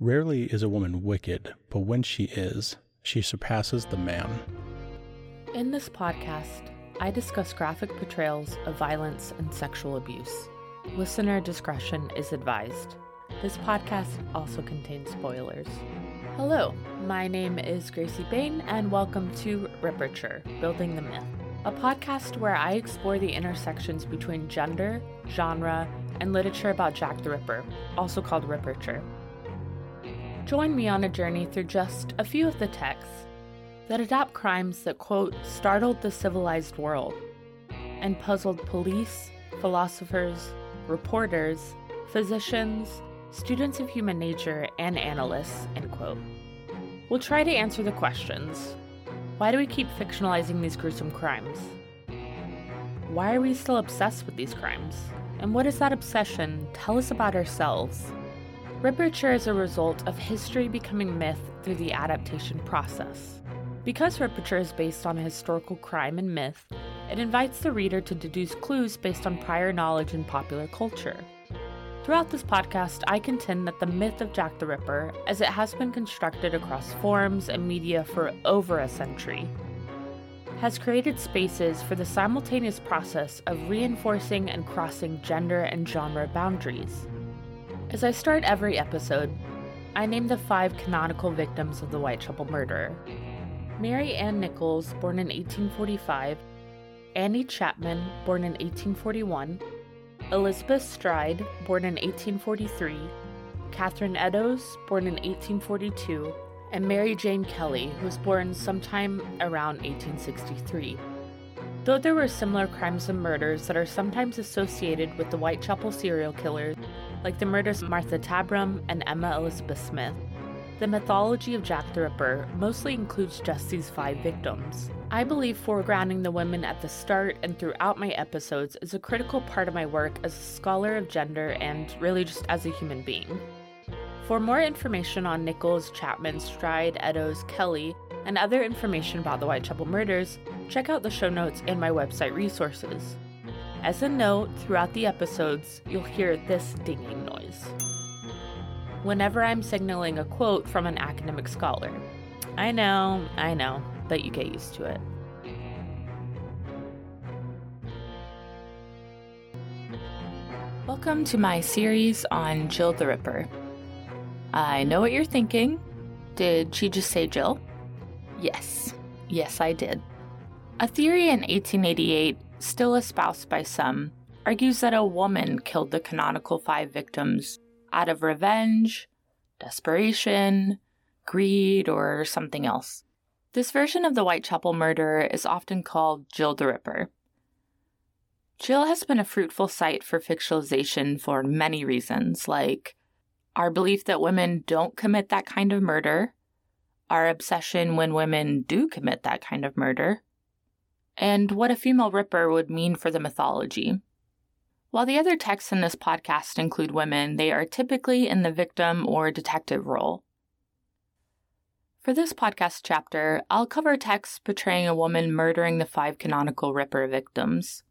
Rarely is a woman wicked, but when she is, she surpasses the man. In this podcast, I discuss graphic portrayals of violence and sexual abuse. Listener discretion is advised. This podcast also contains spoilers. Hello, my name is Gracie Bain, and welcome to Ripperture Building the Myth, a podcast where I explore the intersections between gender, genre, and literature about Jack the Ripper, also called Ripperture. Join me on a journey through just a few of the texts that adapt crimes that, quote, startled the civilized world and puzzled police, philosophers, reporters, physicians, students of human nature, and analysts, end quote. We'll try to answer the questions why do we keep fictionalizing these gruesome crimes? Why are we still obsessed with these crimes? And what does that obsession tell us about ourselves? Ripperture is a result of history becoming myth through the adaptation process. Because Ripperture is based on a historical crime and myth, it invites the reader to deduce clues based on prior knowledge and popular culture. Throughout this podcast, I contend that the myth of Jack the Ripper, as it has been constructed across forums and media for over a century, has created spaces for the simultaneous process of reinforcing and crossing gender and genre boundaries. As I start every episode, I name the five canonical victims of the Whitechapel murder. Mary Ann Nichols, born in 1845, Annie Chapman, born in 1841, Elizabeth Stride, born in 1843, Catherine Eddowes, born in 1842, and Mary Jane Kelly, who was born sometime around 1863. Though there were similar crimes and murders that are sometimes associated with the Whitechapel serial killers, like the murders of Martha Tabram and Emma Elizabeth Smith, the mythology of Jack the Ripper mostly includes just these five victims. I believe foregrounding the women at the start and throughout my episodes is a critical part of my work as a scholar of gender and really just as a human being. For more information on Nichols, Chapman, Stride, Eddowes, Kelly, and other information about the Whitechapel murders, check out the show notes and my website resources. As a note, throughout the episodes, you'll hear this dinging noise. Whenever I'm signaling a quote from an academic scholar. I know, I know, but you get used to it. Welcome to my series on Jill the Ripper. I know what you're thinking. Did she just say Jill? Yes, yes, I did. A theory in 1888 still espoused by some, argues that a woman killed the canonical five victims out of revenge, desperation, greed, or something else. This version of the Whitechapel murder is often called Jill the Ripper. Jill has been a fruitful site for fictionalization for many reasons, like our belief that women don't commit that kind of murder, our obsession when women do commit that kind of murder, and what a female Ripper would mean for the mythology. While the other texts in this podcast include women, they are typically in the victim or detective role. For this podcast chapter, I'll cover texts portraying a woman murdering the five canonical Ripper victims.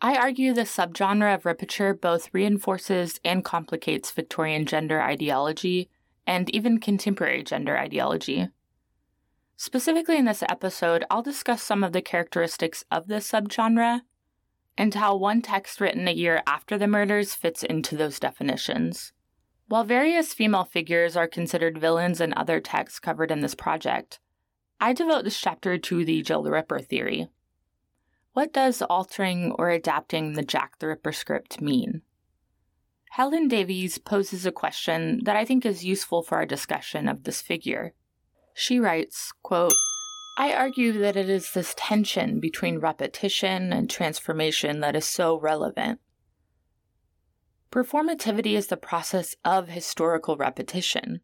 I argue the subgenre of Ripperture both reinforces and complicates Victorian gender ideology and even contemporary gender ideology. Specifically, in this episode, I'll discuss some of the characteristics of this subgenre and how one text written a year after the murders fits into those definitions. While various female figures are considered villains in other texts covered in this project, I devote this chapter to the Jill the Ripper theory. What does altering or adapting the Jack the Ripper script mean? Helen Davies poses a question that I think is useful for our discussion of this figure. She writes, quote, I argue that it is this tension between repetition and transformation that is so relevant. Performativity is the process of historical repetition.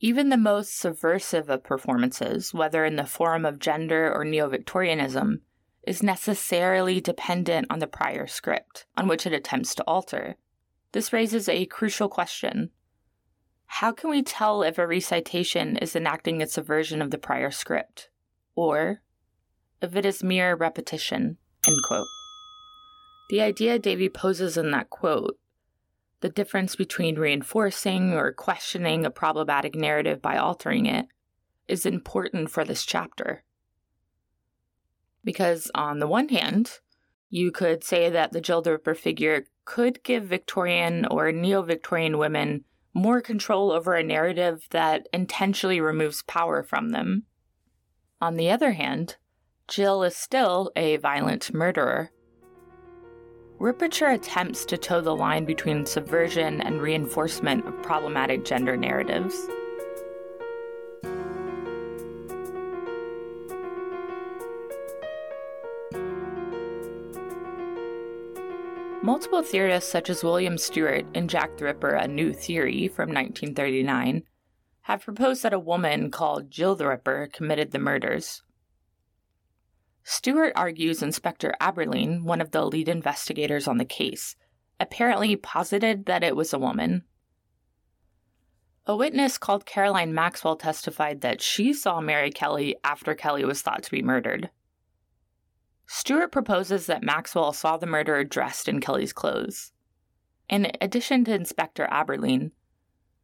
Even the most subversive of performances, whether in the form of gender or neo Victorianism, is necessarily dependent on the prior script, on which it attempts to alter. This raises a crucial question how can we tell if a recitation is enacting its version of the prior script? Or if it is mere repetition? End quote. The idea Davy poses in that quote, the difference between reinforcing or questioning a problematic narrative by altering it, is important for this chapter. Because, on the one hand, you could say that the Ripper figure could give Victorian or neo Victorian women more control over a narrative that intentionally removes power from them. On the other hand, Jill is still a violent murderer. Ripperture attempts to toe the line between subversion and reinforcement of problematic gender narratives. Multiple theorists, such as William Stewart and Jack the Ripper, A New Theory from 1939, have proposed that a woman called Jill the Ripper committed the murders. Stewart argues Inspector Abberline, one of the lead investigators on the case, apparently posited that it was a woman. A witness called Caroline Maxwell testified that she saw Mary Kelly after Kelly was thought to be murdered. Stewart proposes that Maxwell saw the murderer dressed in Kelly's clothes. In addition to Inspector Abberline,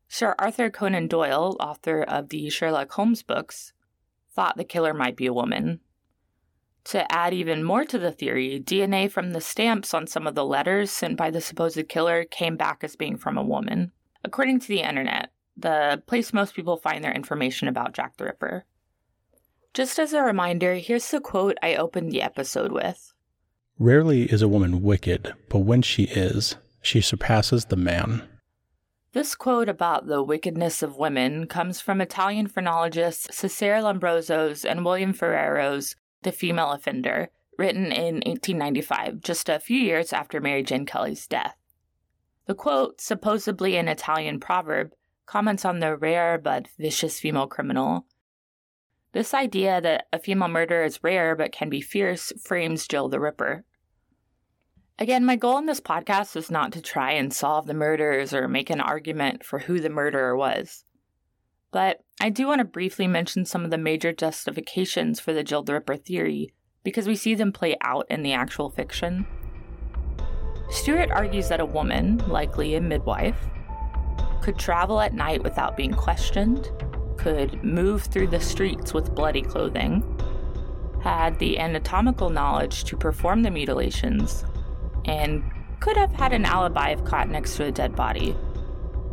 Sir Arthur Conan Doyle, author of the Sherlock Holmes books, thought the killer might be a woman. To add even more to the theory, DNA from the stamps on some of the letters sent by the supposed killer came back as being from a woman. According to the internet, the place most people find their information about Jack the Ripper. Just as a reminder, here's the quote I opened the episode with Rarely is a woman wicked, but when she is, she surpasses the man. This quote about the wickedness of women comes from Italian phrenologists Cesare Lombroso's and William Ferrero's The Female Offender, written in 1895, just a few years after Mary Jane Kelly's death. The quote, supposedly an Italian proverb, comments on the rare but vicious female criminal this idea that a female murderer is rare but can be fierce frames Jill the Ripper. Again, my goal in this podcast is not to try and solve the murders or make an argument for who the murderer was. But I do want to briefly mention some of the major justifications for the Jill the Ripper theory because we see them play out in the actual fiction. Stewart argues that a woman, likely a midwife, could travel at night without being questioned could move through the streets with bloody clothing, had the anatomical knowledge to perform the mutilations, and could have had an alibi if caught next to a dead body.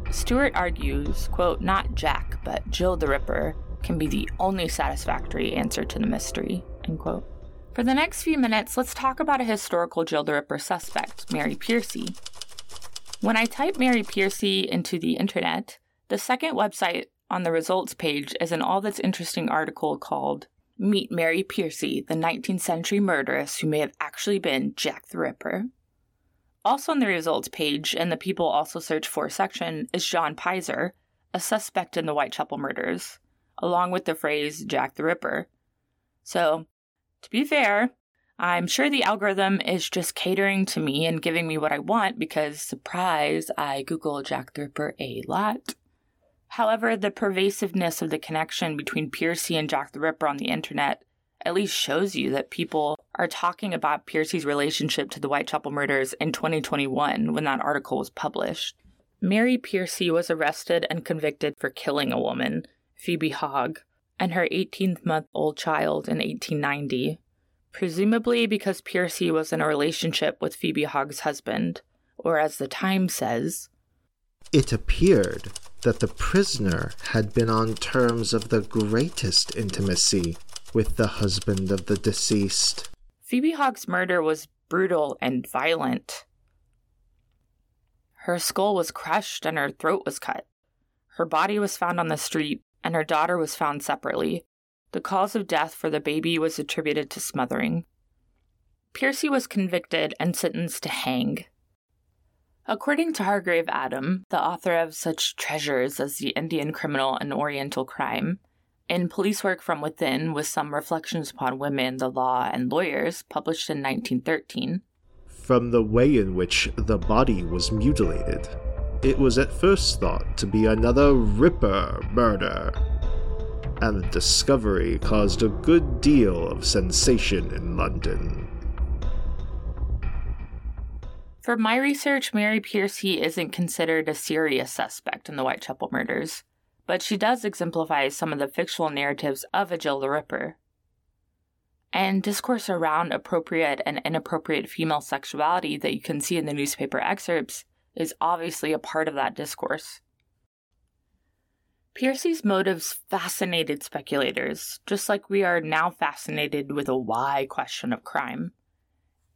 Stewart argues, quote, not Jack, but Jill the Ripper can be the only satisfactory answer to the mystery, end quote. For the next few minutes, let's talk about a historical Jill the Ripper suspect, Mary Pearcey. When I type Mary Pearcey into the internet, the second website on the results page is an all that's interesting article called Meet Mary Pearcey, the 19th century murderess who may have actually been Jack the Ripper. Also on the results page, and the people also search for section, is John Pizer, a suspect in the Whitechapel murders, along with the phrase Jack the Ripper. So, to be fair, I'm sure the algorithm is just catering to me and giving me what I want because, surprise, I Google Jack the Ripper a lot. However, the pervasiveness of the connection between Pearcey and Jack the Ripper on the internet at least shows you that people are talking about Pearcey's relationship to the Whitechapel murders in 2021 when that article was published. Mary Pearcey was arrested and convicted for killing a woman, Phoebe Hogg, and her 18 month old child in 1890, presumably because Pearcey was in a relationship with Phoebe Hogg's husband, or as the Times says, It appeared that the prisoner had been on terms of the greatest intimacy with the husband of the deceased. Phoebe Hogg's murder was brutal and violent. Her skull was crushed and her throat was cut. Her body was found on the street, and her daughter was found separately. The cause of death for the baby was attributed to smothering. Pearcey was convicted and sentenced to hang. According to Hargrave Adam, the author of such treasures as The Indian Criminal and Oriental Crime, in Police Work from Within with some reflections upon women, the law, and lawyers, published in 1913, from the way in which the body was mutilated, it was at first thought to be another Ripper murder, and the discovery caused a good deal of sensation in London. For my research, Mary Pearcey isn't considered a serious suspect in the Whitechapel murders, but she does exemplify some of the fictional narratives of a Jill the Ripper. And discourse around appropriate and inappropriate female sexuality that you can see in the newspaper excerpts is obviously a part of that discourse. Pearcey's motives fascinated speculators, just like we are now fascinated with a why question of crime.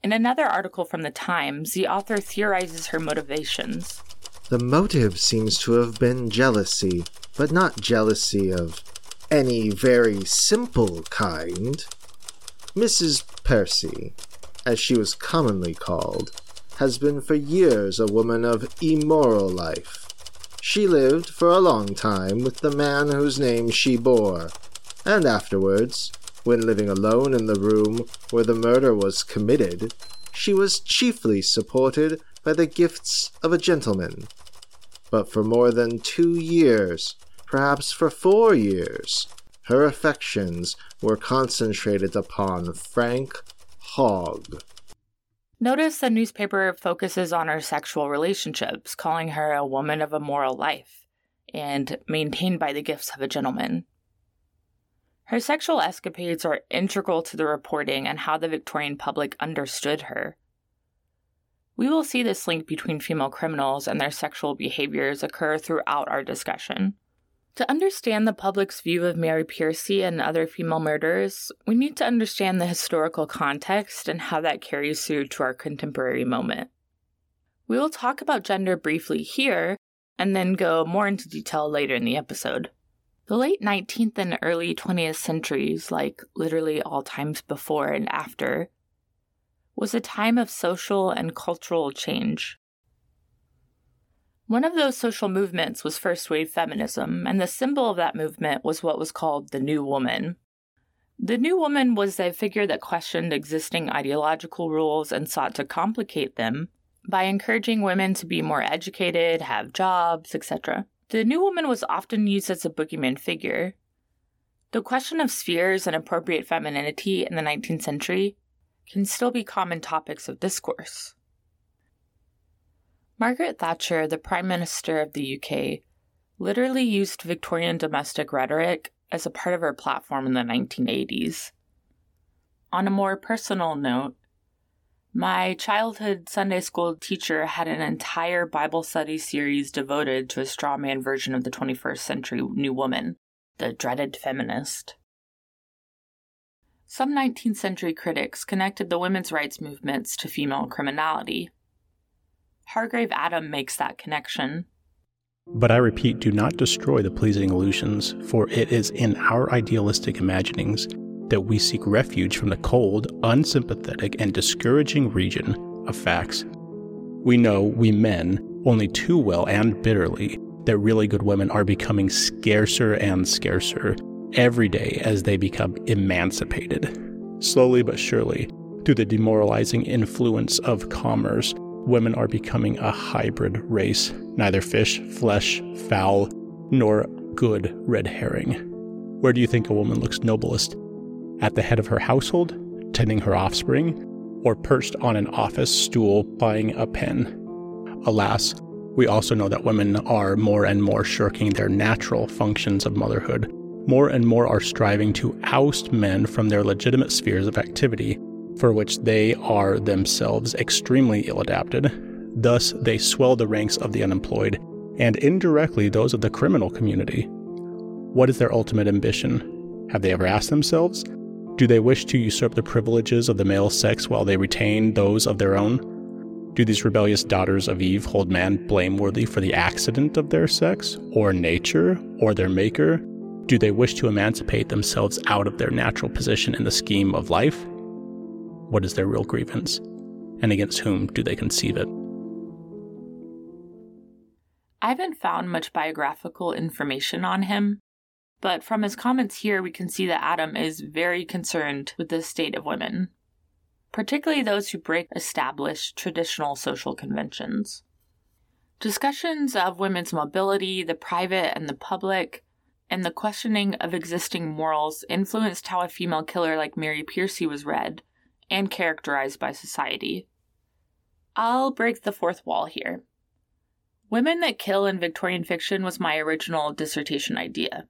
In another article from The Times, the author theorizes her motivations. The motive seems to have been jealousy, but not jealousy of any very simple kind. Mrs. Pearcey, as she was commonly called, has been for years a woman of immoral life. She lived for a long time with the man whose name she bore, and afterwards, when living alone in the room where the murder was committed, she was chiefly supported by the gifts of a gentleman. But for more than two years, perhaps for four years, her affections were concentrated upon Frank Hogg. Notice the newspaper focuses on her sexual relationships, calling her a woman of a moral life and maintained by the gifts of a gentleman. Her sexual escapades are integral to the reporting and how the Victorian public understood her. We will see this link between female criminals and their sexual behaviors occur throughout our discussion. To understand the public's view of Mary Pearcey and other female murderers, we need to understand the historical context and how that carries through to our contemporary moment. We will talk about gender briefly here and then go more into detail later in the episode. The late 19th and early 20th centuries, like literally all times before and after, was a time of social and cultural change. One of those social movements was first wave feminism, and the symbol of that movement was what was called the New Woman. The New Woman was a figure that questioned existing ideological rules and sought to complicate them by encouraging women to be more educated, have jobs, etc. The new woman was often used as a boogeyman figure. The question of spheres and appropriate femininity in the 19th century can still be common topics of discourse. Margaret Thatcher, the Prime Minister of the UK, literally used Victorian domestic rhetoric as a part of her platform in the 1980s. On a more personal note, my childhood Sunday school teacher had an entire Bible study series devoted to a straw man version of the 21st century New Woman, the dreaded feminist. Some 19th century critics connected the women's rights movements to female criminality. Hargrave Adam makes that connection. But I repeat, do not destroy the pleasing illusions, for it is in our idealistic imaginings that we seek refuge from the cold, unsympathetic, and discouraging region of facts. We know, we men, only too well and bitterly, that really good women are becoming scarcer and scarcer every day as they become emancipated. Slowly but surely, through the demoralizing influence of commerce, women are becoming a hybrid race, neither fish, flesh, fowl, nor good red herring. Where do you think a woman looks noblest? At the head of her household, tending her offspring, or perched on an office stool buying a pen. Alas, we also know that women are more and more shirking their natural functions of motherhood. More and more are striving to oust men from their legitimate spheres of activity, for which they are themselves extremely ill adapted. Thus, they swell the ranks of the unemployed, and indirectly those of the criminal community. What is their ultimate ambition? Have they ever asked themselves? Do they wish to usurp the privileges of the male sex while they retain those of their own? Do these rebellious daughters of Eve hold man blameworthy for the accident of their sex, or nature, or their maker? Do they wish to emancipate themselves out of their natural position in the scheme of life? What is their real grievance? And against whom do they conceive it? I haven't found much biographical information on him, but from his comments here, we can see that Adam is very concerned with the state of women, particularly those who break established traditional social conventions. Discussions of women's mobility, the private and the public, and the questioning of existing morals influenced how a female killer like Mary Pearcey was read and characterized by society. I'll break the fourth wall here. Women that kill in Victorian fiction was my original dissertation idea.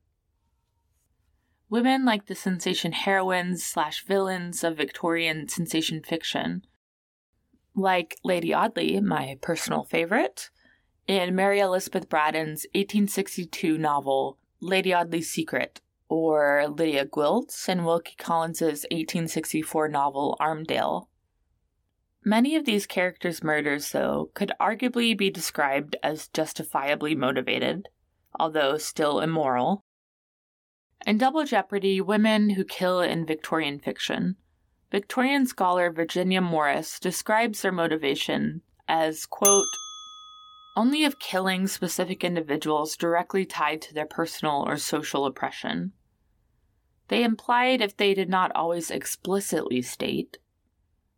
Women like the sensation heroines slash villains of Victorian sensation fiction, like Lady Audley, my personal favorite, in Mary Elizabeth Braddon's 1862 novel Lady Audley's Secret, or Lydia Gwilt's in Wilkie Collins's 1864 novel Armadale. Many of these characters' murders, though, could arguably be described as justifiably motivated, although still immoral. In Double Jeopardy Women Who Kill in Victorian Fiction, Victorian scholar Virginia Morris describes their motivation as, quote, only of killing specific individuals directly tied to their personal or social oppression. They implied, if they did not always explicitly state,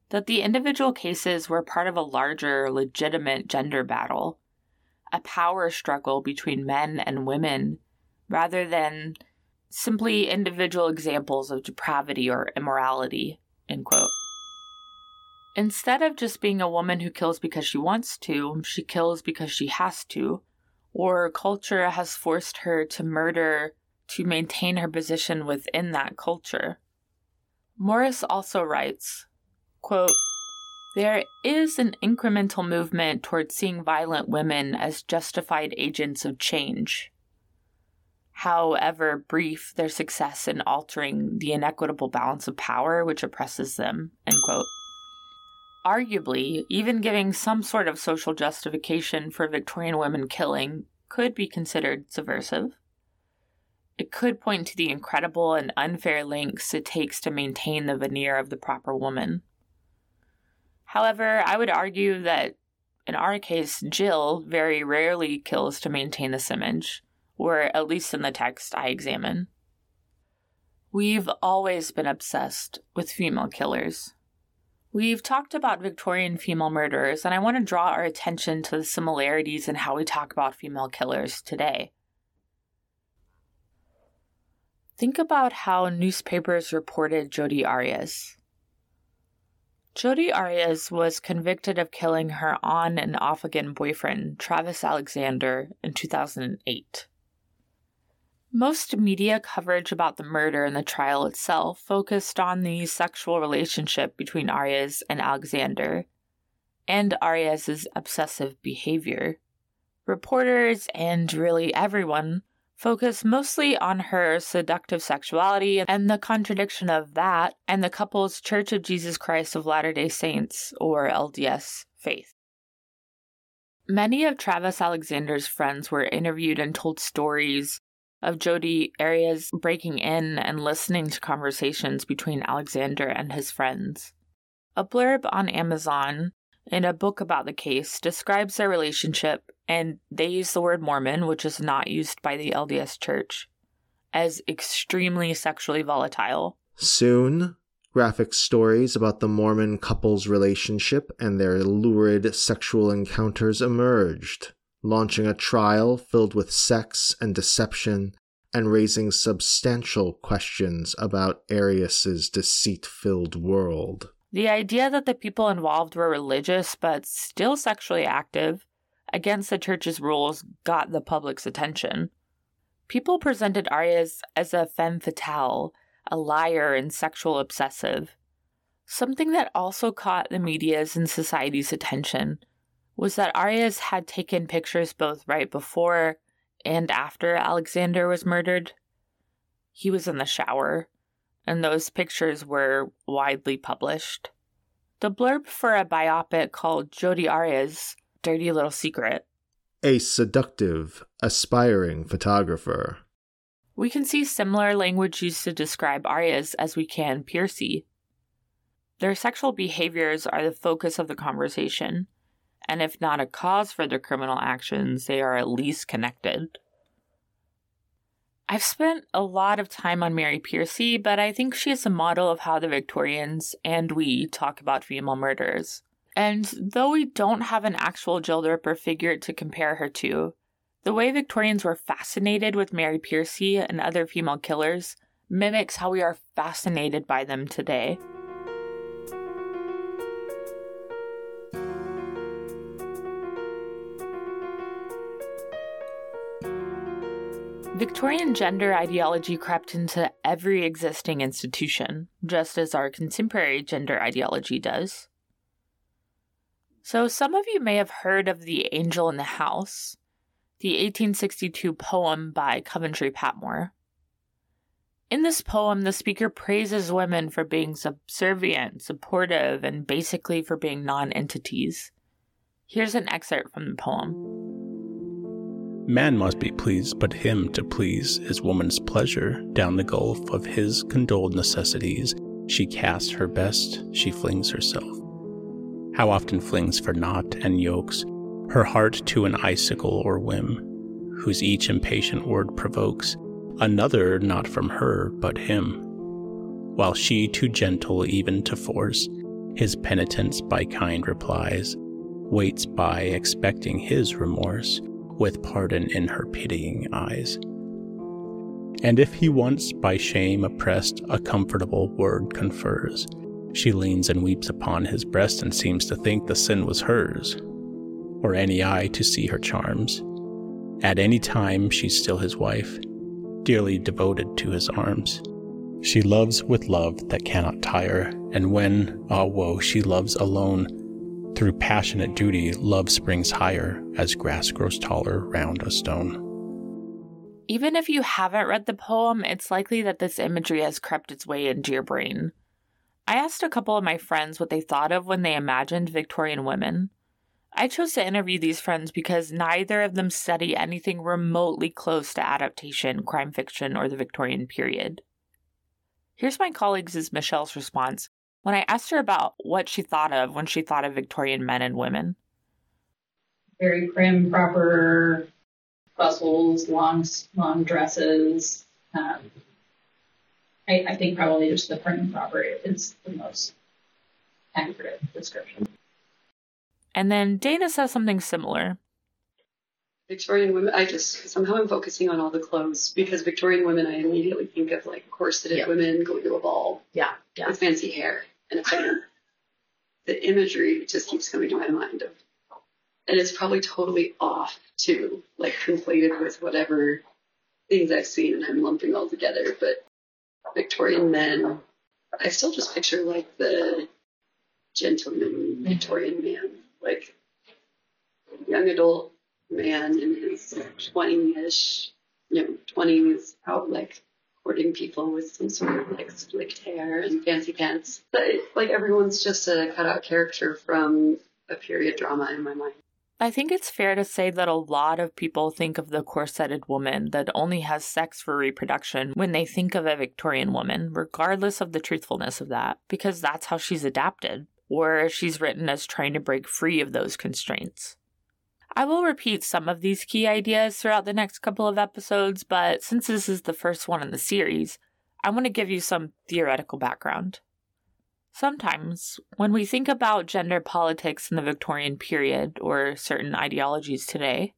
that the individual cases were part of a larger, legitimate gender battle, a power struggle between men and women, rather than simply individual examples of depravity or immorality. Instead of just being a woman who kills because she wants to, she kills because she has to, or culture has forced her to murder to maintain her position within that culture. Morris also writes quote, there is an incremental movement towards seeing violent women as justified agents of change. However brief their success in altering the inequitable balance of power which oppresses them. End quote. Arguably, even giving some sort of social justification for Victorian women killing could be considered subversive. It could point to the incredible and unfair lengths it takes to maintain the veneer of the proper woman. However, I would argue that in our case, Jill very rarely kills to maintain this image, or at least in the text I examine. We've always been obsessed with female killers. We've talked about Victorian female murderers, and I want to draw our attention to the similarities in how we talk about female killers today. Think about how newspapers reported Jodi Arias. Jodi Arias was convicted of killing her on and off again boyfriend, Travis Alexander, in 2008. Most media coverage about the murder and the trial itself focused on the sexual relationship between Arias and Alexander, and Arias's obsessive behavior. Reporters and really everyone focused mostly on her seductive sexuality and the contradiction of that and the couple's Church of Jesus Christ of Latter day Saints, or LDS, faith. Many of Travis Alexander's friends were interviewed and told stories of Jodi Arias breaking in and listening to conversations between Alexander and his friends. A blurb on Amazon in a book about the case describes their relationship, and they use the word Mormon, which is not used by the LDS Church, as extremely sexually volatile. Soon, graphic stories about the Mormon couple's relationship and their lurid sexual encounters emerged, launching a trial filled with sex and deception and raising substantial questions about Arias's deceit-filled world. The idea that the people involved were religious but still sexually active against the church's rules got the public's attention. People presented Arias as a femme fatale, a liar and sexual obsessive. Something that also caught the media's and society's attention was that Arias had taken pictures both right before and after Alexander was murdered. He was in the shower, and those pictures were widely published. The blurb for a biopic called Jodi Arias Dirty Little Secret. A seductive, aspiring photographer. We can see similar language used to describe Arias as we can Pearcey. Their sexual behaviors are the focus of the conversation, and if not a cause for their criminal actions, they are at least connected. I've spent a lot of time on Mary Pearcey, but I think she is a model of how the Victorians and we talk about female murders. And though we don't have an actual Jill Ripper figure to compare her to, the way Victorians were fascinated with Mary Pearcey and other female killers mimics how we are fascinated by them today. Victorian gender ideology crept into every existing institution, just as our contemporary gender ideology does. So, some of you may have heard of The Angel in the House, the 1862 poem by Coventry Patmore. In this poem, the speaker praises women for being subservient, supportive, and basically for being non entities. Here's an excerpt from the poem. Man must be pleased, but him to please is woman's pleasure. Down the gulf of his condoled necessities, she casts her best, she flings herself. How often flings for naught and yokes her heart to an icicle or whim, whose each impatient word provokes another not from her but him. While she, too gentle even to force, his penitence by kind replies, waits by expecting his remorse with pardon in her pitying eyes. And if he once by shame oppressed a comfortable word confers, she leans and weeps upon his breast and seems to think the sin was hers, or any eye to see her charms. At any time she's still his wife, dearly devoted to his arms. She loves with love that cannot tire, and when, ah woe, she loves alone, through passionate duty, love springs higher as grass grows taller round a stone. Even if you haven't read the poem, it's likely that this imagery has crept its way into your brain. I asked a couple of my friends what they thought of when they imagined Victorian women. I chose to interview these friends because neither of them study anything remotely close to adaptation, crime fiction, or the Victorian period. Here's my colleagues' Michele's response when I asked her about what she thought of when she thought of Victorian men and women. Very prim, proper bustles, long, long dresses. Um, I, I think probably just the prim and proper is the most accurate description. And then Dana says something similar. Victorian women, I just somehow I'm focusing on all the clothes because Victorian women, I immediately think of like corseted yeah. women going to a ball. Yeah, yeah. With fancy hair and a fan. the imagery just keeps coming to my mind of, and it's probably totally off too, like conflated with whatever things I've seen and I'm lumping all together. But Victorian men, I still just picture like the gentleman Victorian man, like young adult man in his 20-ish, you know, 20s, out like courting people with some sort of like slicked hair and fancy pants. But like everyone's just a cutout character from a period drama in my mind. I think it's fair to say that a lot of people think of the corseted woman that only has sex for reproduction when they think of a Victorian woman, regardless of the truthfulness of that, because that's how she's adapted, or she's written as trying to break free of those constraints. I will repeat some of these key ideas throughout the next couple of episodes, but since this is the first one in the series, I want to give you some theoretical background. Sometimes, when we think about gender politics in the Victorian period or certain ideologies today,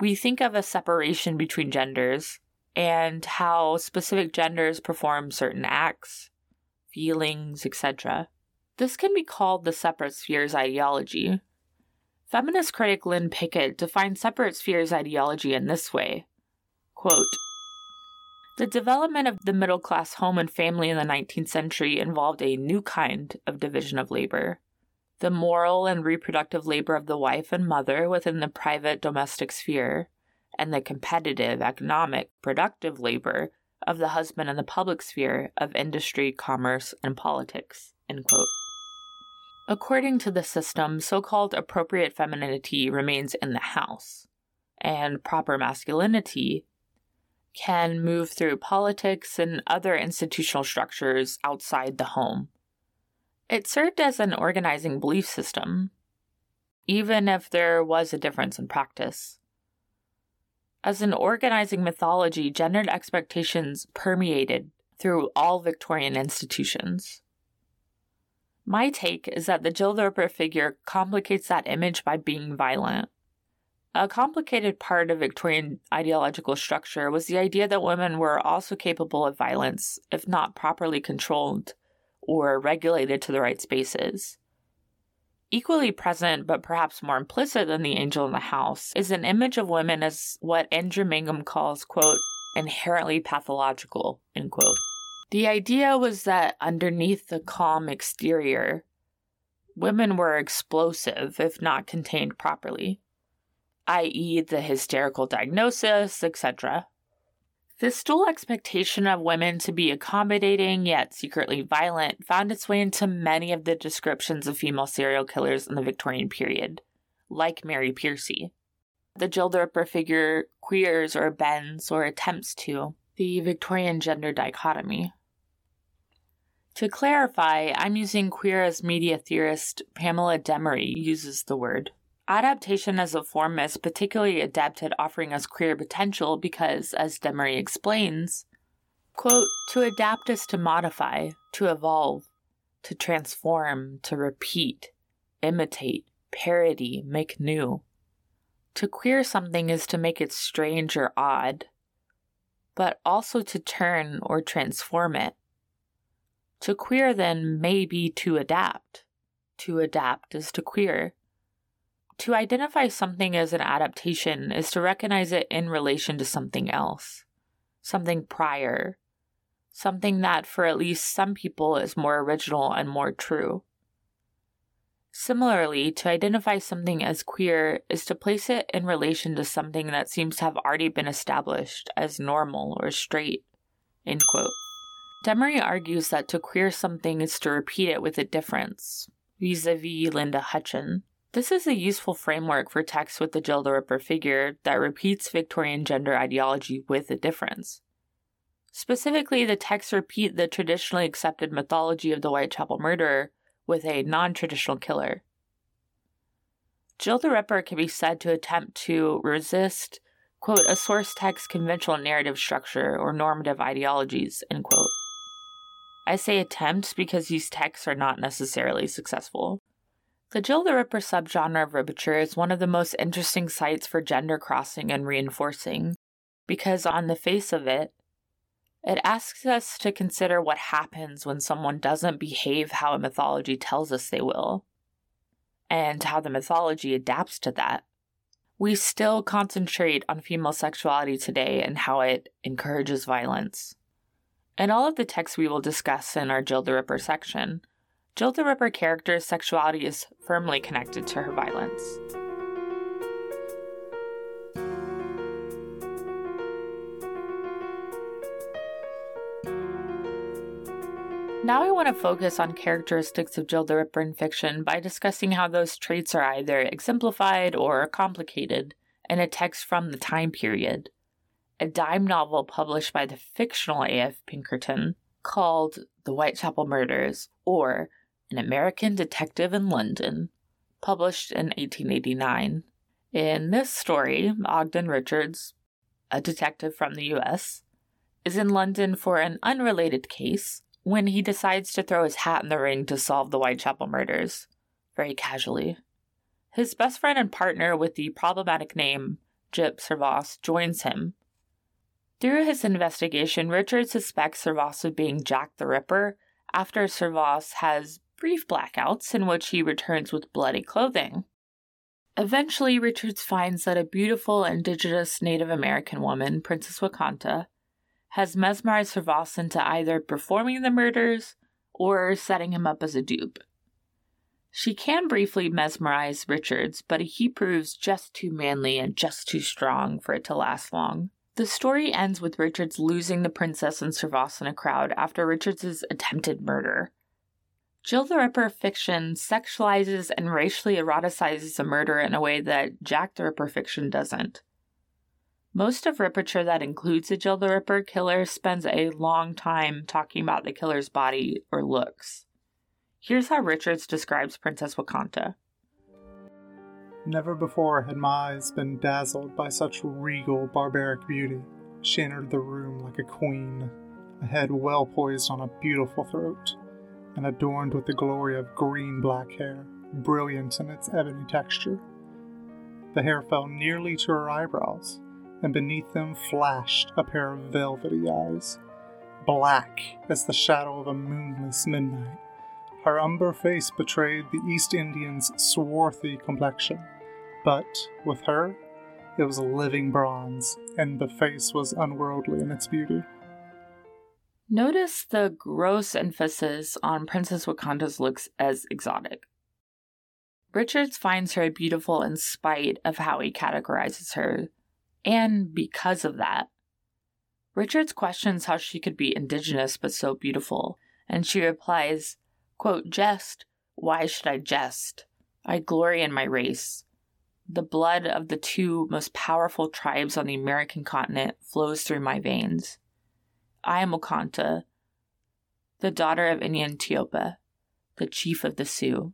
we think of a separation between genders and how specific genders perform certain acts, feelings, etc. This can be called the separate spheres ideology, Feminist critic Lyn Pykett defines separate spheres ideology in this way quote, The development of the middle class home and family in the 19th century involved a new kind of division of labor. The moral and reproductive labor of the wife and mother within the private domestic sphere, and the competitive, economic, productive labor of the husband in the public sphere of industry, commerce, and politics. End quote. According to the system, so called appropriate femininity remains in the house, and proper masculinity can move through politics and other institutional structures outside the home. It served as an organizing belief system, even if there was a difference in practice. As an organizing mythology, gendered expectations permeated through all Victorian institutions. My take is that the Jill Ripper figure complicates that image by being violent. A complicated part of Victorian ideological structure was the idea that women were also capable of violence if not properly controlled or regulated to the right spaces. Equally present, but perhaps more implicit than the angel in the house, is an image of women as what Andrew Mangham calls, quote, inherently pathological, end quote. The idea was that underneath the calm exterior, women were explosive if not contained properly, i.e., the hysterical diagnosis, etc. This dual expectation of women to be accommodating yet secretly violent found its way into many of the descriptions of female serial killers in the Victorian period, like Mary Pearcey. The Jill the Ripper figure queers or bends or attempts to the Victorian gender dichotomy. To clarify, I'm using queer as media theorist Pamela Demory uses the word. Adaptation as a form is particularly adept at offering us queer potential because, as Demory explains, quote, to adapt is to modify, to evolve, to transform, to repeat, imitate, parody, make new. To queer something is to make it strange or odd, but also to turn or transform it. To queer, then, may be to adapt. To adapt is to queer. To identify something as an adaptation is to recognize it in relation to something else, something prior, something that for at least some people is more original and more true. Similarly, to identify something as queer is to place it in relation to something that seems to have already been established as normal or straight. End quote. Demory argues that to queer something is to repeat it with a difference, vis a vis Linda Hutcheon. This is a useful framework for texts with the Jill the Ripper figure that repeats Victorian gender ideology with a difference. Specifically, the texts repeat the traditionally accepted mythology of the Whitechapel murderer with a non traditional killer. Jill the Ripper can be said to attempt to resist, quote, a source text conventional narrative structure or normative ideologies, end quote. I say attempt because these texts are not necessarily successful. The Jill the Ripper subgenre of ripiture is one of the most interesting sites for gender crossing and reinforcing, because on the face of it, it asks us to consider what happens when someone doesn't behave how a mythology tells us they will, and how the mythology adapts to that. We still concentrate on female sexuality today and how it encourages violence. In all of the texts we will discuss in our Jill the Ripper section, Jill the Ripper character's sexuality is firmly connected to her violence. Now I want to focus on characteristics of Jill the Ripper in fiction by discussing how those traits are either exemplified or complicated in a text from the time period. A dime novel published by the fictional A.F. Pinkerton called The Whitechapel Murders or an American Detective in London, published in 1889. In this story, Ogden Richards, a detective from the US, is in London for an unrelated case when he decides to throw his hat in the ring to solve the Whitechapel murders, very casually. His best friend and partner with the problematic name, Jip Servaas, joins him. Through his investigation, Richard suspects Servaas of being Jack the Ripper after Servaas has brief blackouts in which he returns with bloody clothing. Eventually, Richards finds that a beautiful indigenous Native American woman, Princess Wakanta, has mesmerized Servaas into either performing the murders or setting him up as a dupe. She can briefly mesmerize Richards, but he proves just too manly and just too strong for it to last long. The story ends with Richards losing the princess and Servaas in a crowd after Richards' attempted murder. Jill the Ripper fiction sexualizes and racially eroticizes a murder in a way that Jack the Ripper fiction doesn't. Most of Ripiture that includes a Jill the Ripper killer spends a long time talking about the killer's body or looks. Here's how Richards describes Princess Wakanta. Never before had my eyes been dazzled by such regal, barbaric beauty. She entered the room like a queen, a head well poised on a beautiful throat and adorned with the glory of green black hair, brilliant in its ebony texture. The hair fell nearly to her eyebrows, and beneath them flashed a pair of velvety eyes, black as the shadow of a moonless midnight. Her umber face betrayed the East Indian's swarthy complexion, but with her, it was living bronze, and the face was unworldly in its beauty. Notice the gross emphasis on Princess Wakanda's looks as exotic. Richards finds her beautiful in spite of how he categorizes her, and because of that. Richards questions how she could be indigenous but so beautiful, and she replies, quote, Jest, why should I jest? I glory in my race. The blood of the two most powerful tribes on the American continent flows through my veins. I am Wakanta, the daughter of Inyan the chief of the Sioux.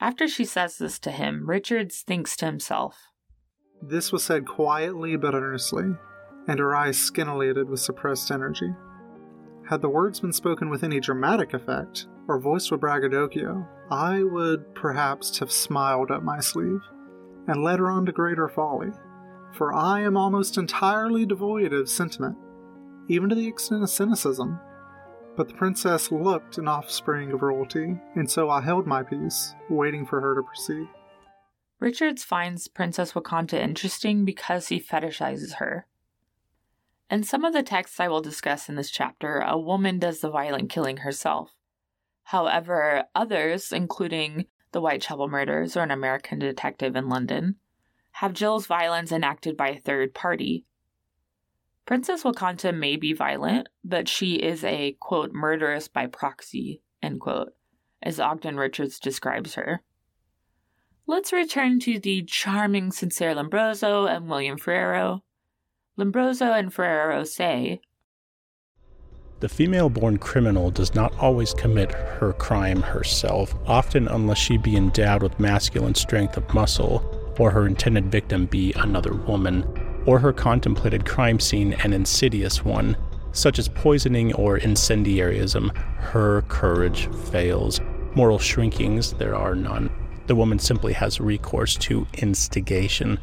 After she says this to him, Richards thinks to himself, This was said quietly but earnestly, and her eyes scintillated with suppressed energy. Had the words been spoken with any dramatic effect, or voiced with braggadocio, I would perhaps have smiled up my sleeve and led her on to greater folly, for I am almost entirely devoid of sentiment, even to the extent of cynicism. But the princess looked an offspring of royalty, and so I held my peace, waiting for her to proceed. Richards finds Princess Wakanta interesting because he fetishizes her. In some of the texts I will discuss in this chapter, a woman does the violent killing herself. However, others, including the Whitechapel murders or an American detective in London, have Jill's violence enacted by a third party. Princess Wakanta may be violent, but she is a, quote, murderess by proxy, end quote, as Ogden Richards describes her. Let's return to the charming Cesare Lombroso and William Ferrero. Lombroso and Ferrero say, the female born criminal does not always commit her crime herself, often unless she be endowed with masculine strength of muscle, or her intended victim be another woman, or her contemplated crime scene an insidious one, such as poisoning or incendiarism. Her courage fails. Moral shrinkings, there are none. The woman simply has recourse to instigation.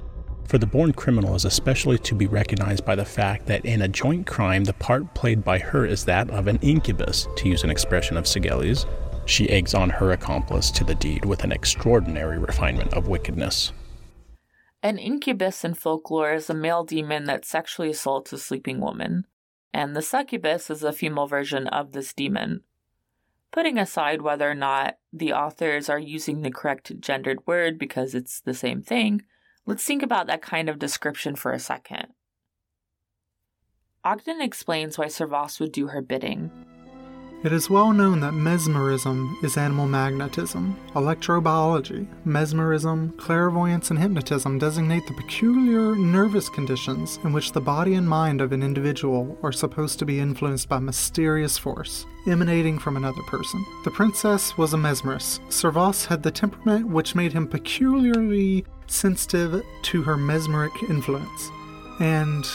For the born criminal is especially to be recognized by the fact that in a joint crime, the part played by her is that of an incubus, to use an expression of Sighele's. She eggs on her accomplice to the deed with an extraordinary refinement of wickedness. An incubus in folklore is a male demon that sexually assaults a sleeping woman, and the succubus is a female version of this demon. Putting aside whether or not the authors are using the correct gendered word because it's the same thing, Let's think about that kind of description for a second. Ogden explains why Servaas would do her bidding. It is well known that mesmerism is animal magnetism. Electrobiology, mesmerism, clairvoyance, and hypnotism designate the peculiar nervous conditions in which the body and mind of an individual are supposed to be influenced by mysterious force emanating from another person. The princess was a mesmerist. Servaas had the temperament which made him peculiarly sensitive to her mesmeric influence. And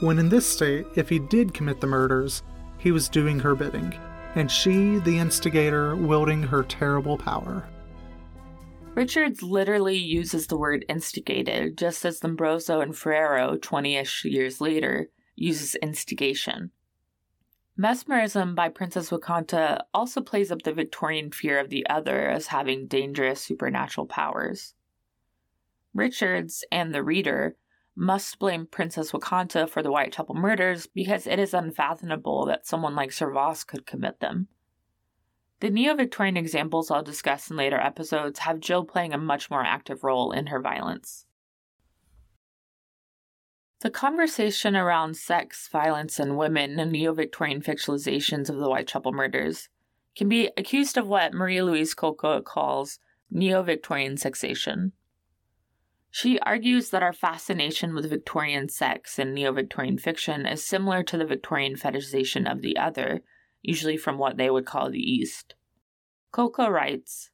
when in this state, if he did commit the murders, he was doing her bidding, and she, the instigator, wielding her terrible power. Richards literally uses the word instigated, just as Lombroso and Ferrero, 20 ish years later, uses instigation. Mesmerism by Princess Wakanta also plays up the Victorian fear of the other as having dangerous supernatural powers. Richards and the reader must blame Princess Wakanta for the Whitechapel murders because it is unfathomable that someone like Servaas could commit them. The neo Victorian examples I'll discuss in later episodes have Jill playing a much more active role in her violence. The conversation around sex, violence, and women in neo Victorian fictionalizations of the Whitechapel murders can be accused of what Marie Louise Kohlke calls neo Victorian sexsation. She argues that our fascination with Victorian sex and neo Victorian fiction is similar to the Victorian fetishization of the other, usually from what they would call the East. Kohlke writes,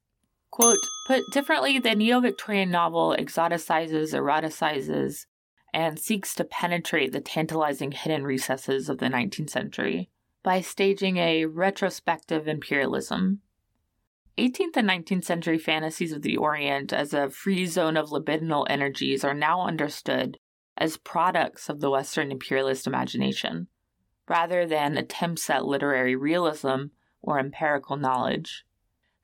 quote, Put differently, the neo Victorian novel exoticizes, eroticizes, and seeks to penetrate the tantalizing hidden recesses of the 19th century by staging a retrospective imperialism 18th and 19th century fantasies of the Orient as a free zone of libidinal energies are now understood as products of the Western imperialist imagination, rather than attempts at literary realism or empirical knowledge.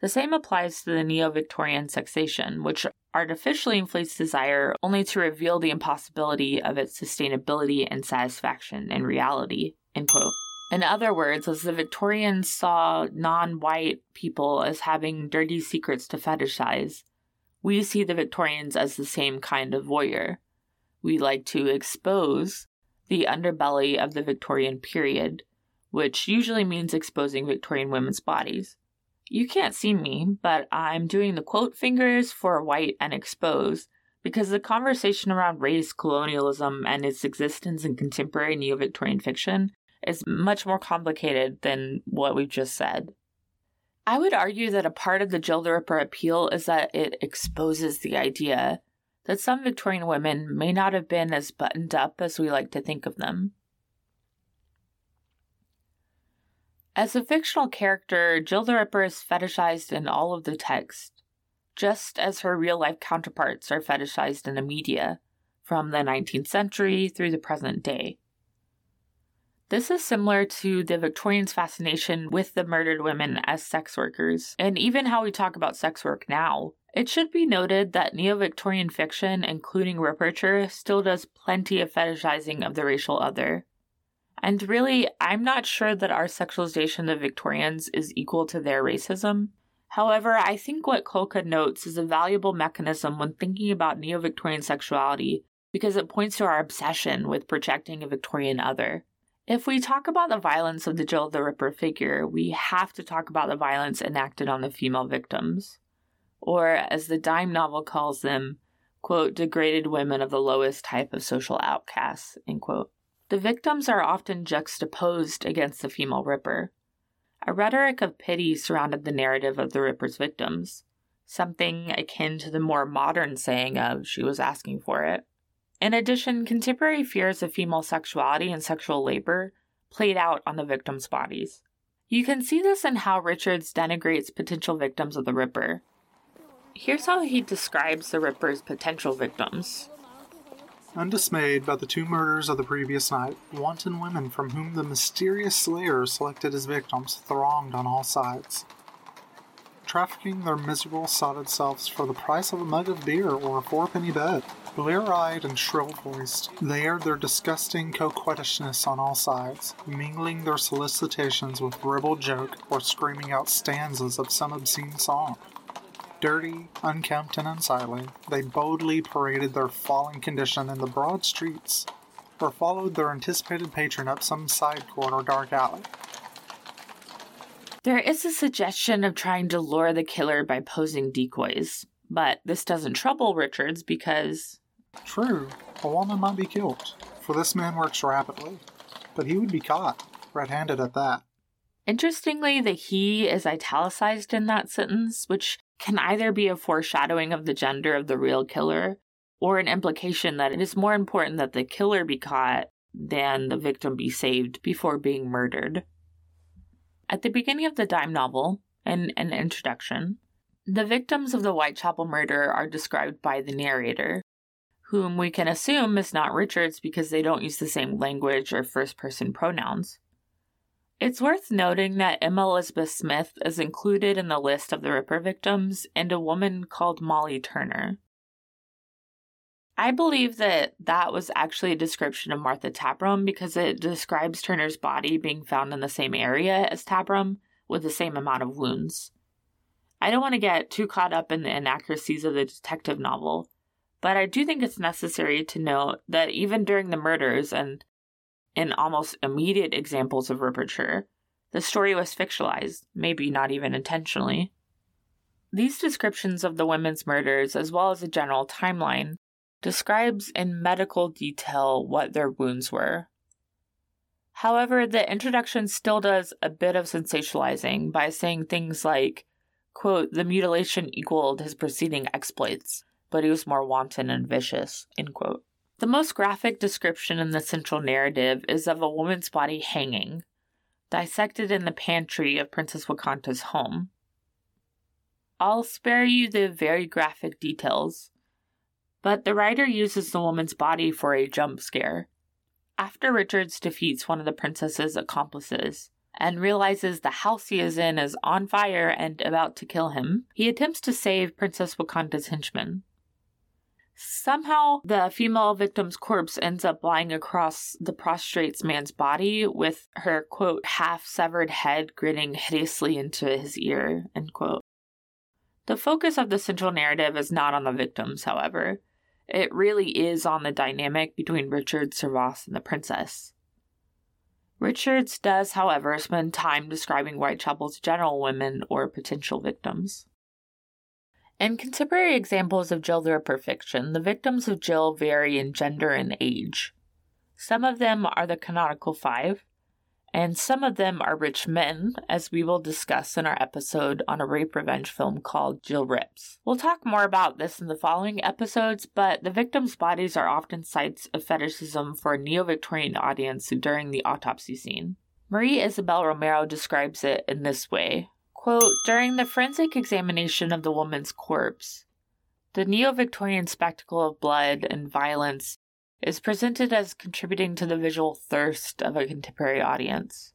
The same applies to the neo Victorian sexsation, which artificially inflates desire only to reveal the impossibility of its sustainability and satisfaction in reality. End quote. In other words, as the Victorians saw non white people as having dirty secrets to fetishize, we see the Victorians as the same kind of voyeur. We like to expose the underbelly of the Victorian period, which usually means exposing Victorian women's bodies. You can't see me, but I'm doing the quote fingers for white and expose because the conversation around race, colonialism, and its existence in contemporary neo Victorian fiction is much more complicated than what we've just said. I would argue that a part of the Jill the Ripper appeal is that it exposes the idea that some Victorian women may not have been as buttoned up as we like to think of them. As a fictional character, Jill the Ripper is fetishized in all of the text, just as her real life counterparts are fetishized in the media, from the 19th century through the present day. This is similar to the Victorians' fascination with the murdered women as sex workers, and even how we talk about sex work now. It should be noted that neo Victorian fiction, including literature, still does plenty of fetishizing of the racial other. And really, I'm not sure that our sexualization of Victorians is equal to their racism. However, I think what Kohlke notes is a valuable mechanism when thinking about neo Victorian sexuality because it points to our obsession with projecting a Victorian other. If we talk about the violence of the Jill the Ripper figure, we have to talk about the violence enacted on the female victims. Or, as the dime novel calls them, quote, degraded women of the lowest type of social outcasts, end quote. The victims are often juxtaposed against the female Ripper. A rhetoric of pity surrounded the narrative of the Ripper's victims, something akin to the more modern saying of, she was asking for it. In addition, contemporary fears of female sexuality and sexual labor played out on the victims' bodies. You can see this in how Richards denigrates potential victims of the Ripper. Here's how he describes the Ripper's potential victims. Undismayed by the two murders of the previous night, wanton women from whom the mysterious slayer selected as victims thronged on all sides trafficking their miserable, sotted selves for the price of a mug of beer or a fourpenny bed. Blear eyed and shrill voiced, they aired their disgusting coquettishness on all sides, mingling their solicitations with ribald joke or screaming out stanzas of some obscene song. Dirty, unkempt, and unsightly, they boldly paraded their fallen condition in the broad streets, or followed their anticipated patron up some side court or dark alley. There is a suggestion of trying to lure the killer by posing decoys, but this doesn't trouble Richards because. True, a woman might be killed, for this man works rapidly, but he would be caught, red handed at that. Interestingly, the he is italicized in that sentence, which can either be a foreshadowing of the gender of the real killer or an implication that it is more important that the killer be caught than the victim be saved before being murdered. At the beginning of the dime novel, in an introduction, the victims of the Whitechapel murder are described by the narrator, whom we can assume is not Richards because they don't use the same language or first person pronouns. It's worth noting that Emma Elizabeth Smith is included in the list of the Ripper victims and a woman called Molly Turner. I believe that that was actually a description of Martha Tabram because it describes Turner's body being found in the same area as Tabram with the same amount of wounds. I don't want to get too caught up in the inaccuracies of the detective novel, but I do think it's necessary to note that even during the murders and in almost immediate examples of reporture, the story was fictionalized, maybe not even intentionally. These descriptions of the women's murders, as well as a general timeline, describes in medical detail what their wounds were. However, the introduction still does a bit of sensationalizing by saying things like, quote, the mutilation equaled his preceding exploits, but he was more wanton and vicious, end quote. The most graphic description in the central narrative is of a woman's body hanging, dissected in the pantry of Princess Wakanta's home. I'll spare you the very graphic details, but the writer uses the woman's body for a jump scare. After Richards defeats one of the princess's accomplices, and realizes the house he is in is on fire and about to kill him, he attempts to save Princess Wakanta's henchman. Somehow, the female victim's corpse ends up lying across the prostrate man's body with her, quote, half severed head grinning hideously into his ear, end quote. The focus of the central narrative is not on the victims, however. It really is on the dynamic between Richard Servaas and the princess. Richards does, however, spend time describing Whitechapel's general women or potential victims. In contemporary examples of Jill the Ripper fiction, the victims of Jill vary in gender and age. Some of them are the canonical five, and some of them are rich men, as we will discuss in our episode on a rape revenge film called Jill Rips. We'll talk more about this in the following episodes, but the victims' bodies are often sites of fetishism for a neo Victorian audience during the autopsy scene. Marie Isabel Romero describes it in this way Quote, during the forensic examination of the woman's corpse, the neo Victorian spectacle of blood and violence is presented as contributing to the visual thirst of a contemporary audience.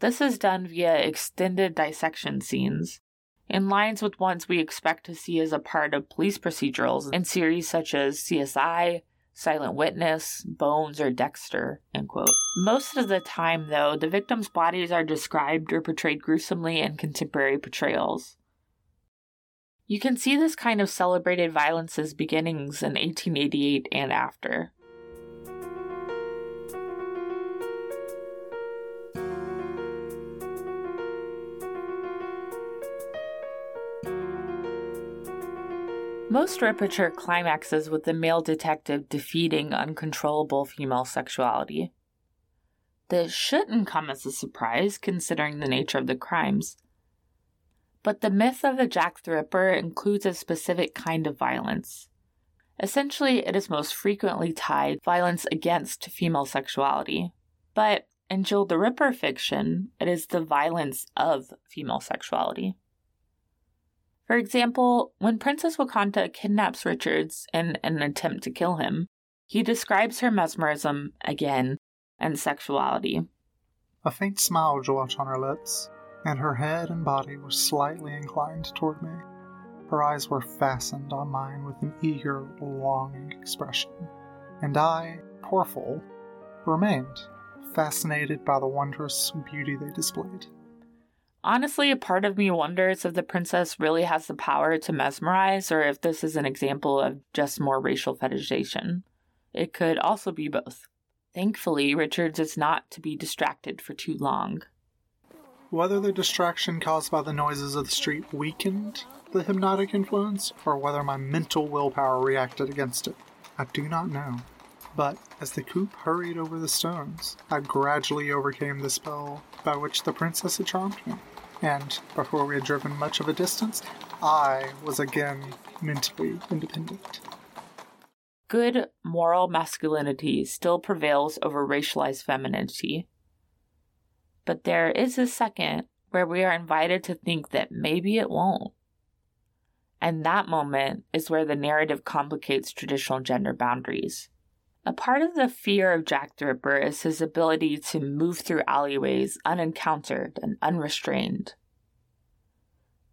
This is done via extended dissection scenes, in lines with ones we expect to see as a part of police procedurals in series such as CSI, Silent Witness, Bones, or Dexter. Most of the time, though, the victims' bodies are described or portrayed gruesomely in contemporary portrayals. You can see this kind of celebrated violence's beginnings in 1888 and after. Most literature climaxes with the male detective defeating uncontrollable female sexuality. This shouldn't come as a surprise considering the nature of the crimes. But the myth of the Jack the Ripper includes a specific kind of violence. Essentially, it is most frequently tied violence against female sexuality. But in Jill the Ripper fiction, it is the violence of female sexuality. For example, when Princess Wakanta kidnaps Richards in an attempt to kill him, he describes her mesmerism, again, and sexuality. A faint smile dwelt on her lips, and her head and body were slightly inclined toward me. Her eyes were fastened on mine with an eager, longing expression, and I, poor fool, remained fascinated by the wondrous beauty they displayed. Honestly, a part of me wonders if the princess really has the power to mesmerize or if this is an example of just more racial fetishization. It could also be both. Thankfully, Richards is not to be distracted for too long. Whether the distraction caused by the noises of the street weakened the hypnotic influence, or whether my mental willpower reacted against it, I do not know. But as the coupe hurried over the stones, I gradually overcame the spell by which the princess had charmed me. And before we had driven much of a distance, I was again mentally independent. Good moral masculinity still prevails over racialized femininity. But there is a second where we are invited to think that maybe it won't. And that moment is where the narrative complicates traditional gender boundaries. A part of the fear of Jack the Ripper is his ability to move through alleyways unencountered and unrestrained.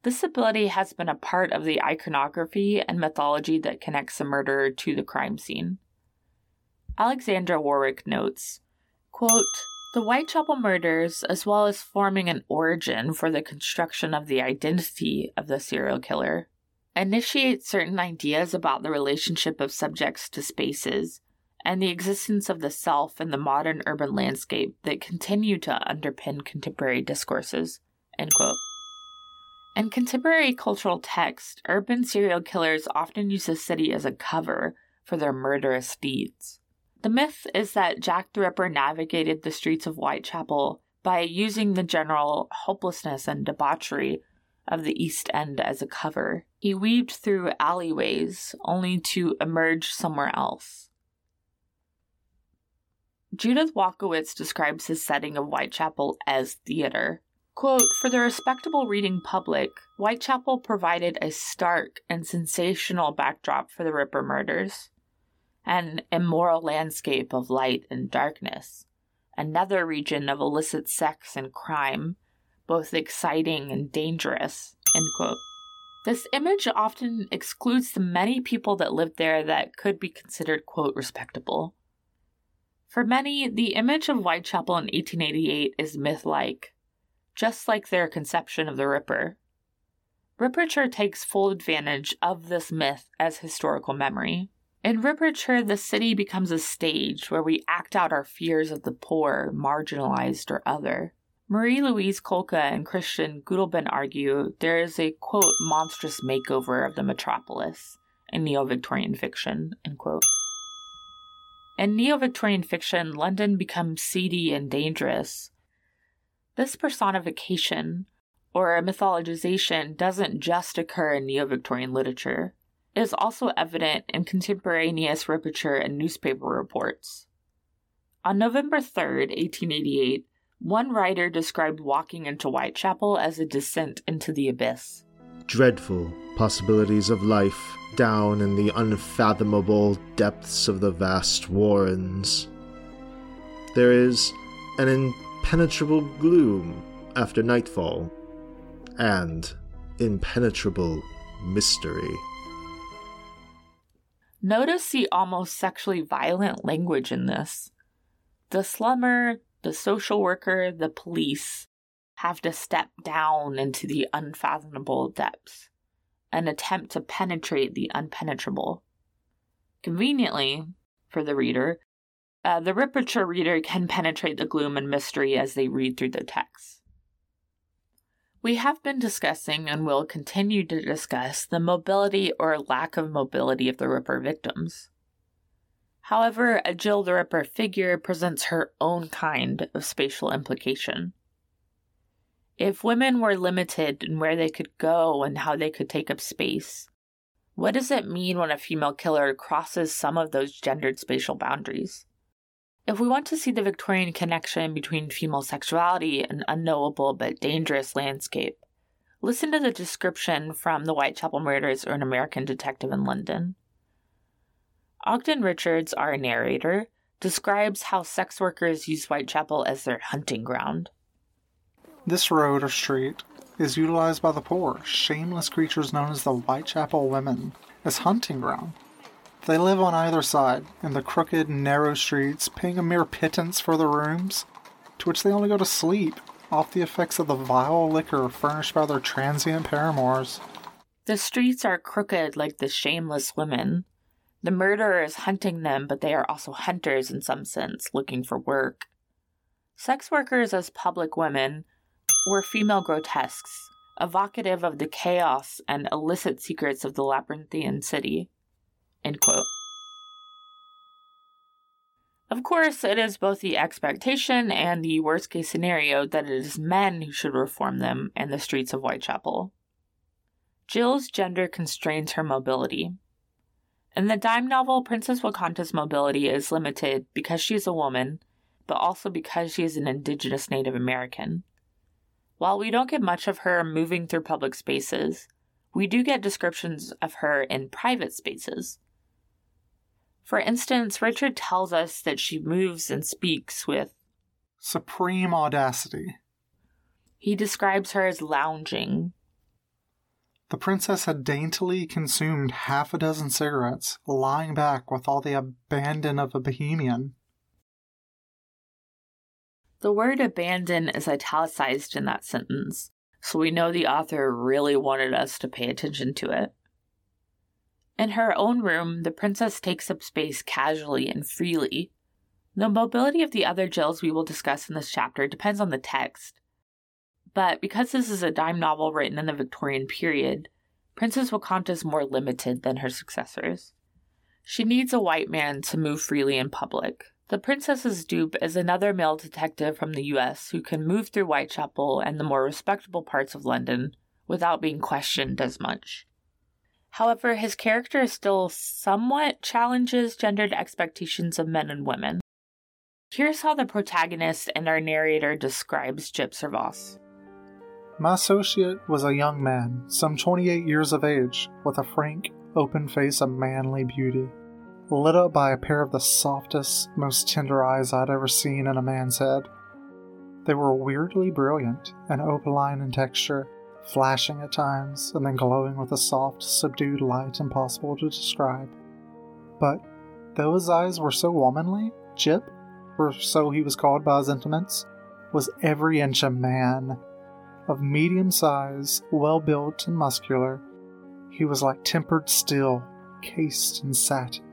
This ability has been a part of the iconography and mythology that connects the murderer to the crime scene. Alexandra Warwick notes quote, The Whitechapel murders, as well as forming an origin for the construction of the identity of the serial killer, initiate certain ideas about the relationship of subjects to spaces and the existence of the self in the modern urban landscape that continue to underpin contemporary discourses. In contemporary cultural text, urban serial killers often use the city as a cover for their murderous deeds. The myth is that Jack the Ripper navigated the streets of Whitechapel by using the general hopelessness and debauchery of the East End as a cover. He weaved through alleyways only to emerge somewhere else. Judith Walkowitz describes his setting of Whitechapel as theater. Quote, For the respectable reading public, Whitechapel provided a stark and sensational backdrop for the Ripper murders, an immoral landscape of light and darkness, another region of illicit sex and crime, both exciting and dangerous. This image often excludes the many people that lived there that could be considered, quote, respectable. For many, the image of Whitechapel in 1888 is myth like, just like their conception of the Ripper. Ripperture takes full advantage of this myth as historical memory. In Ripperture, the city becomes a stage where we act out our fears of the poor, marginalized, or other. Marie Louise Kohlke and Christian Gutleben argue there is a quote monstrous makeover of the metropolis in neo-Victorian fiction. End quote. In neo-Victorian fiction, London becomes seedy and dangerous. This personification or mythologization doesn't just occur in neo-Victorian literature. Is also evident in contemporaneous literature and newspaper reports. On November 3, 1888, one writer described walking into Whitechapel as a descent into the abyss. Dreadful possibilities of life down in the unfathomable depths of the vast warrens. There is an impenetrable gloom after nightfall, and impenetrable mystery. Notice the almost sexually violent language in this. The slummer, the social worker, the police have to step down into the unfathomable depths and attempt to penetrate the unpenetrable. Conveniently, for the reader, uh, the Ripperture reader can penetrate the gloom and mystery as they read through the text. We have been discussing and will continue to discuss the mobility or lack of mobility of the Ripper victims. However, a Jill the Ripper figure presents her own kind of spatial implication. If women were limited in where they could go and how they could take up space, what does it mean when a female killer crosses some of those gendered spatial boundaries? If we want to see the Victorian connection between female sexuality and unknowable but dangerous landscape, listen to the description from The Whitechapel Murders or An American Detective in London. Ogden Richards, our narrator, describes how sex workers use Whitechapel as their hunting ground. This road or street is utilized by the poor, shameless creatures known as the Whitechapel women, as hunting ground. They live on either side, in the crooked, narrow streets, paying a mere pittance for the rooms, to which they only go to sleep, off the effects of the vile liquor furnished by their transient paramours. The streets are crooked like the shameless women, the murderer is hunting them, but they are also hunters in some sense, looking for work. Sex workers as public women were female grotesques, evocative of the chaos and illicit secrets of the labyrinthian city. Of course, it is both the expectation and the worst case scenario that it is men who should reform them and the streets of Whitechapel. Jill's gender constrains her mobility. In the dime novel, Princess Wakanta's mobility is limited because she is a woman, but also because she is an indigenous Native American. While we don't get much of her moving through public spaces, we do get descriptions of her in private spaces. For instance, Richard tells us that she moves and speaks with supreme audacity. He describes her as lounging, the princess had daintily consumed half a dozen cigarettes, lying back with all the abandon of a bohemian. The word abandon is italicized in that sentence, so we know the author really wanted us to pay attention to it. In her own room, the princess takes up space casually and freely. The mobility of the other Jills we will discuss in this chapter depends on the text, but because this is a dime novel written in the Victorian period, Princess Wakanta is more limited than her successors. She needs a white man to move freely in public. The princess's dupe is another male detective from the US who can move through Whitechapel and the more respectable parts of London without being questioned as much. However, his character still somewhat challenges gendered expectations of men and women. Here's how the protagonist and our narrator describes Gyp Servaas. My associate was a young man, some 28 years of age, with a frank, open face of manly beauty. lit up by a pair of the softest, most tender eyes I'd ever seen in a man's head. They were weirdly brilliant and opaline in texture, flashing at times and then glowing with a soft, subdued light impossible to describe. But though his eyes were so womanly, Jip, for so he was called by his intimates, was every inch a man. Of medium size, well built and muscular, he was like tempered steel, cased in satin.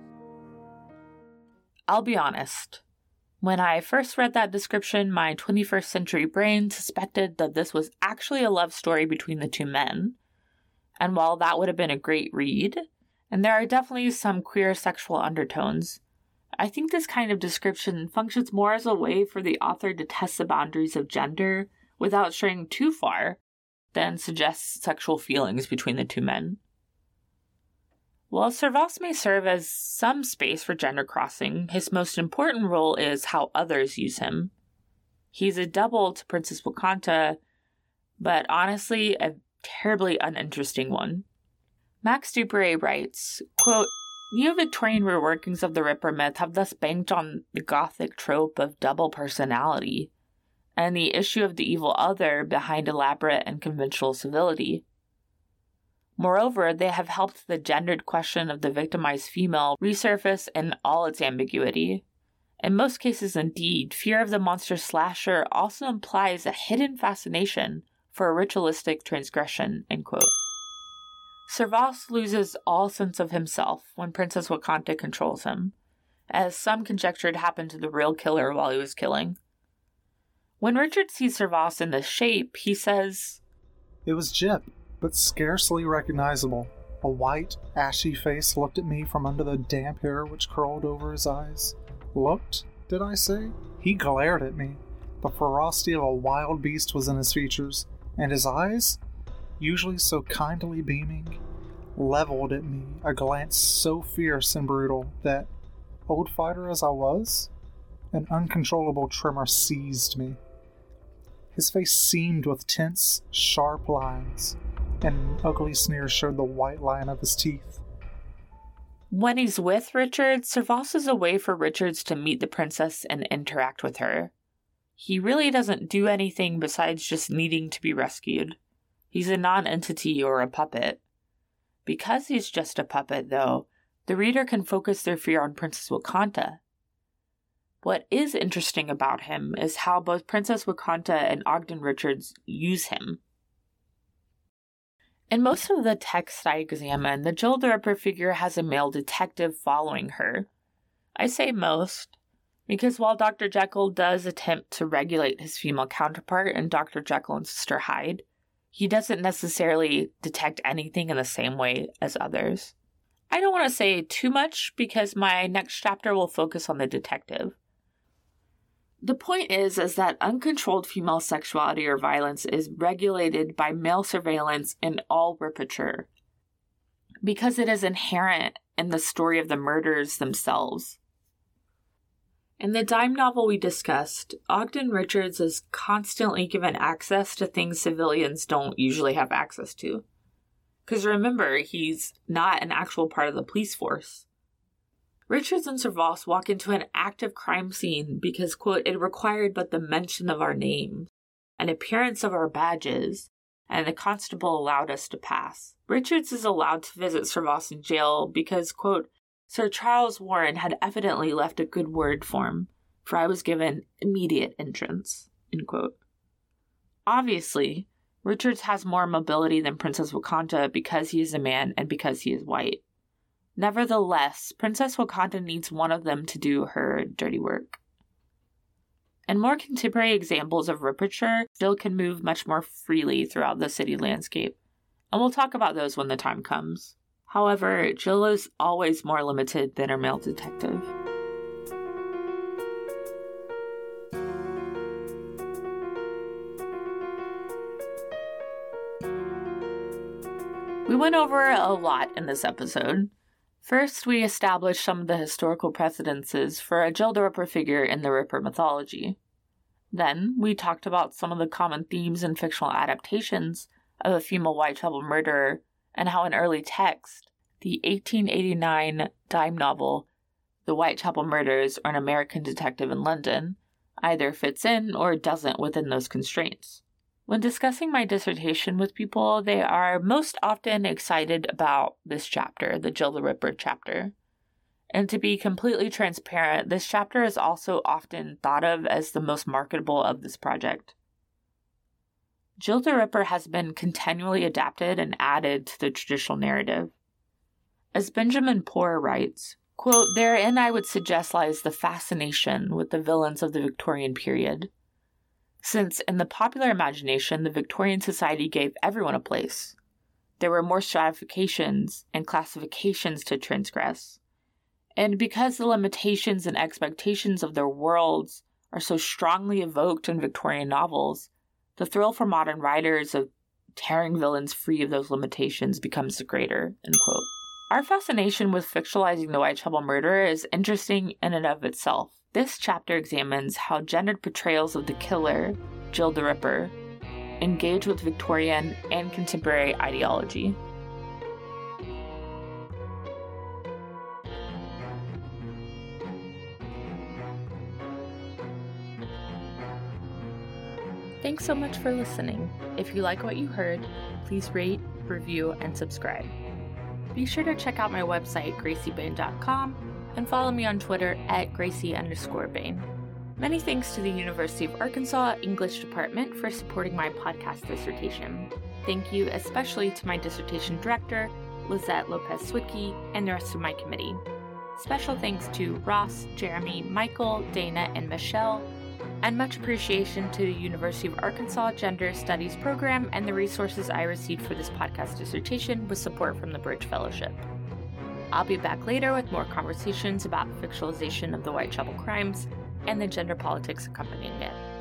I'll be honest. When I first read that description, my 21st century brain suspected that this was actually a love story between the two men. And while that would have been a great read, and there are definitely some queer sexual undertones, I think this kind of description functions more as a way for the author to test the boundaries of gender without straying too far than suggests sexual feelings between the two men. While Servaas may serve as some space for gender crossing, his most important role is how others use him. He's a double to Princess Wakanta, but honestly, a terribly uninteresting one. Max Duperray writes, quote, Neo-Victorian reworkings of the Ripper myth have thus banked on the Gothic trope of double personality, and the issue of the evil other behind elaborate and conventional civility. Moreover, they have helped the gendered question of the victimized female resurface in all its ambiguity. In most cases, indeed, fear of the monster slasher also implies a hidden fascination for a ritualistic transgression. End quote. Servaas loses all sense of himself when Princess Wakanta controls him, as some conjectured happened to the real killer while he was killing. When Richard sees Servaas in this shape, he says, It was Jip but scarcely recognizable. A white, ashy face looked at me from under the damp hair which curled over his eyes. Looked, did I say? He glared at me. The ferocity of a wild beast was in his features, and his eyes, usually so kindly beaming, leveled at me a glance so fierce and brutal that, old fighter as I was, an uncontrollable tremor seized me. His face seamed with tense, sharp lines, and an ugly sneer showed the white line of his teeth. When he's with Richard, Servaas is a way for Richards to meet the princess and interact with her. He really doesn't do anything besides just needing to be rescued. He's a non entity or a puppet. Because he's just a puppet, though, the reader can focus their fear on Princess Wakanta. What is interesting about him is how both Princess Wakanta and Ogden Richards use him. In most of the texts I examine, the Jill Ripper figure has a male detective following her. I say most, because while Dr. Jekyll does attempt to regulate his female counterpart in Dr. Jekyll and Sister Hyde, he doesn't necessarily detect anything in the same way as others. I don't want to say too much because my next chapter will focus on the detective. The point is is that uncontrolled female sexuality or violence is regulated by male surveillance in all ripature because it is inherent in the story of the murders themselves. In the dime novel we discussed, Ogden Richards is constantly given access to things civilians don't usually have access to. Because remember, he's not an actual part of the police force. Richards and Servaas walk into an active crime scene because, quote, it required but the mention of our names, an appearance of our badges, and the constable allowed us to pass. Richards is allowed to visit Servaas in jail because, quote, Sir Charles Warren had evidently left a good word for him, for I was given immediate entrance, end quote. Obviously, Richards has more mobility than Princess Wakanta because he is a man and because he is white. Nevertheless, Princess Wakanta needs one of them to do her dirty work. And more contemporary examples of ripature still can move much more freely throughout the city landscape, and we'll talk about those when the time comes. However, Jill is always more limited than her male detective. We went over a lot in this episode, First, we established some of the historical precedences for a Jill Ripper figure in the Ripper mythology. Then, we talked about some of the common themes in fictional adaptations of a female Whitechapel murderer and how an early text, the 1889 dime novel The Whitechapel Murders, or An American Detective in London, either fits in or doesn't within those constraints. When discussing my dissertation with people, they are most often excited about this chapter, the Jill the Ripper chapter. And to be completely transparent, this chapter is also often thought of as the most marketable of this project. Jill the Ripper has been continually adapted and added to the traditional narrative. As Benjamin Poore writes, quote, Therein I would suggest lies the fascination with the villains of the Victorian period since in the popular imagination, the Victorian society gave everyone a place. There were more stratifications and classifications to transgress. And because the limitations and expectations of their worlds are so strongly evoked in Victorian novels, the thrill for modern writers of tearing villains free of those limitations becomes greater. Our fascination with fictionalizing the Whitechapel murder is interesting in and of itself. This chapter examines how gendered portrayals of the killer, Jill the Ripper, engage with Victorian and contemporary ideology. Thanks so much for listening. If you like what you heard, please rate, review, and subscribe. Be sure to check out my website, graciebain.com, and follow me on Twitter at Gracie underscore Bain. Many thanks to the University of Arkansas English Department for supporting my podcast dissertation. Thank you especially to my dissertation director, Lissette Lopez Szwydky, and the rest of my committee. Special thanks to Ross, Jeremy, Michael, Dana, and Michele, and much appreciation to the University of Arkansas Gender Studies program and the resources I received for this podcast dissertation with support from the Bridge Fellowship. I'll be back later with more conversations about the fictionalization of the Whitechapel crimes and the gender politics accompanying it.